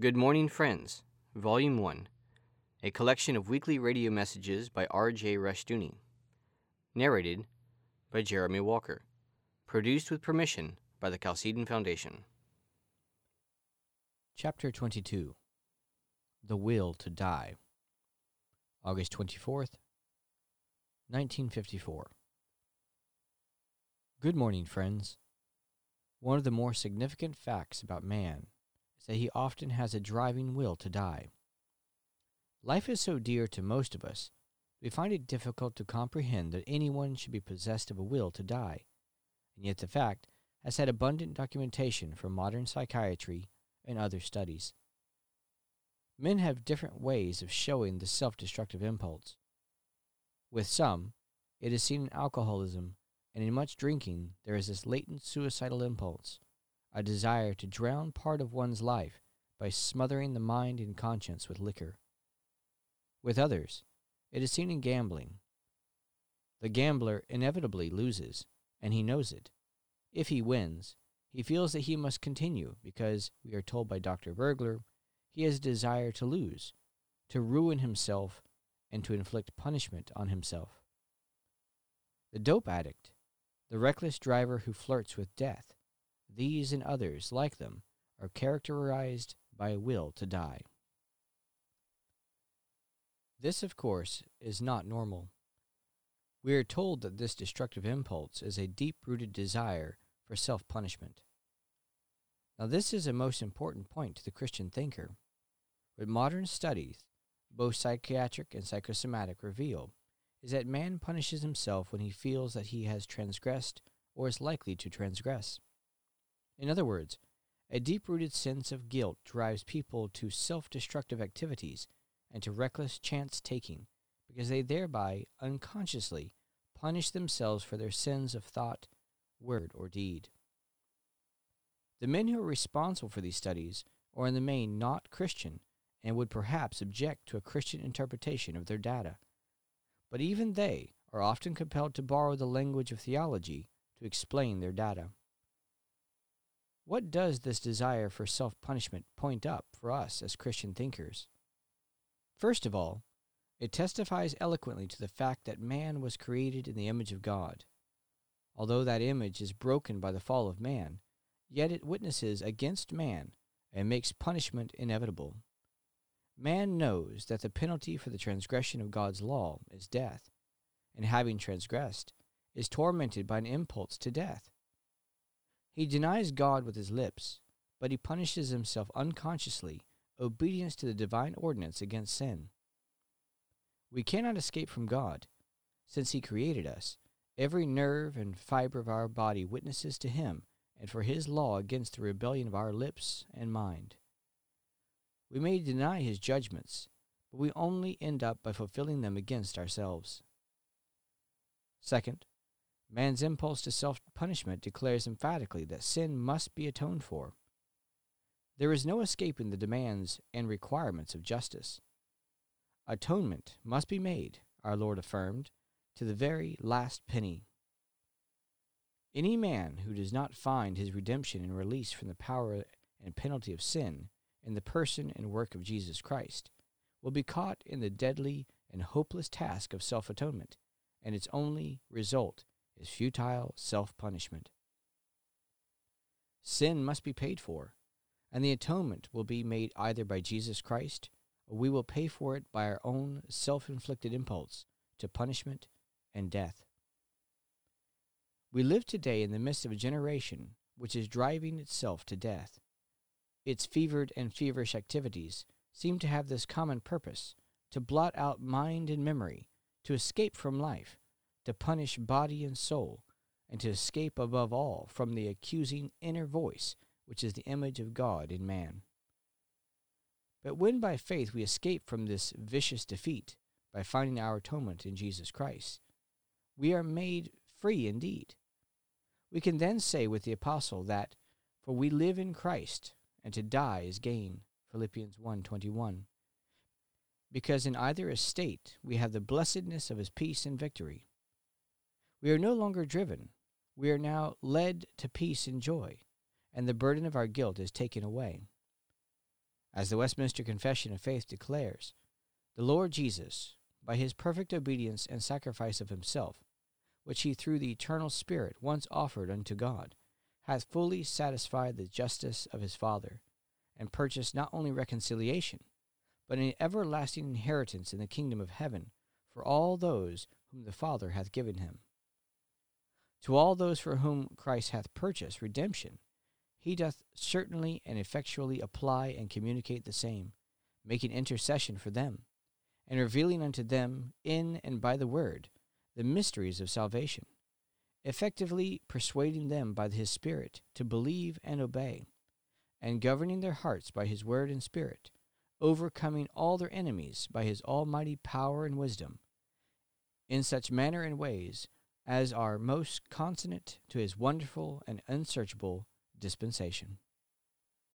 Good Morning Friends, Volume 1, a collection of weekly radio messages by R.J. Rushdoony. Narrated by Jeremy Walker. Produced with permission by the Chalcedon Foundation. Chapter 22 The Will to Die. August 24th, 1954. Good morning, friends. One of the more significant facts about man that he often has a driving will to die. Life is so dear to most of us, we find it difficult to comprehend that anyone should be possessed of a will to die, and yet the fact has had abundant documentation from modern psychiatry and other studies. Men have different ways of showing the self destructive impulse. With some, it is seen in alcoholism, and in much drinking, there is this latent suicidal impulse a desire to drown part of one's life by smothering the mind and conscience with liquor. With others, it is seen in gambling. The gambler inevitably loses, and he knows it. If he wins, he feels that he must continue because, we are told by Dr. Bergler, he has a desire to lose, to ruin himself, and to inflict punishment on himself. The dope addict, the reckless driver who flirts with death, these and others like them are characterized by a will to die. This, of course, is not normal. We are told that this destructive impulse is a deep rooted desire for self punishment. Now, this is a most important point to the Christian thinker. What modern studies, both psychiatric and psychosomatic, reveal is that man punishes himself when he feels that he has transgressed or is likely to transgress. In other words, a deep rooted sense of guilt drives people to self destructive activities and to reckless chance taking because they thereby unconsciously punish themselves for their sins of thought, word, or deed. The men who are responsible for these studies are in the main not Christian and would perhaps object to a Christian interpretation of their data. But even they are often compelled to borrow the language of theology to explain their data. What does this desire for self punishment point up for us as Christian thinkers? First of all, it testifies eloquently to the fact that man was created in the image of God. Although that image is broken by the fall of man, yet it witnesses against man and makes punishment inevitable. Man knows that the penalty for the transgression of God's law is death, and having transgressed, is tormented by an impulse to death. He denies God with his lips, but he punishes himself unconsciously, obedience to the divine ordinance against sin. We cannot escape from God. Since he created us, every nerve and fiber of our body witnesses to him and for his law against the rebellion of our lips and mind. We may deny his judgments, but we only end up by fulfilling them against ourselves. Second, Man's impulse to self punishment declares emphatically that sin must be atoned for. There is no escaping the demands and requirements of justice. Atonement must be made, our Lord affirmed, to the very last penny. Any man who does not find his redemption and release from the power and penalty of sin in the person and work of Jesus Christ will be caught in the deadly and hopeless task of self atonement, and its only result is futile self punishment. Sin must be paid for, and the atonement will be made either by Jesus Christ or we will pay for it by our own self inflicted impulse to punishment and death. We live today in the midst of a generation which is driving itself to death. Its fevered and feverish activities seem to have this common purpose to blot out mind and memory, to escape from life, to punish body and soul, and to escape above all from the accusing inner voice which is the image of God in man. But when by faith we escape from this vicious defeat by finding our atonement in Jesus Christ, we are made free indeed. We can then say with the apostle that for we live in Christ and to die is gain Philippians 1:21 because in either estate we have the blessedness of his peace and victory we are no longer driven. We are now led to peace and joy, and the burden of our guilt is taken away. As the Westminster Confession of Faith declares, the Lord Jesus, by his perfect obedience and sacrifice of himself, which he through the eternal Spirit once offered unto God, hath fully satisfied the justice of his Father, and purchased not only reconciliation, but an everlasting inheritance in the kingdom of heaven for all those whom the Father hath given him. To all those for whom Christ hath purchased redemption, he doth certainly and effectually apply and communicate the same, making intercession for them, and revealing unto them in and by the word the mysteries of salvation, effectively persuading them by his Spirit to believe and obey, and governing their hearts by his word and Spirit, overcoming all their enemies by his almighty power and wisdom, in such manner and ways as are most consonant to his wonderful and unsearchable dispensation.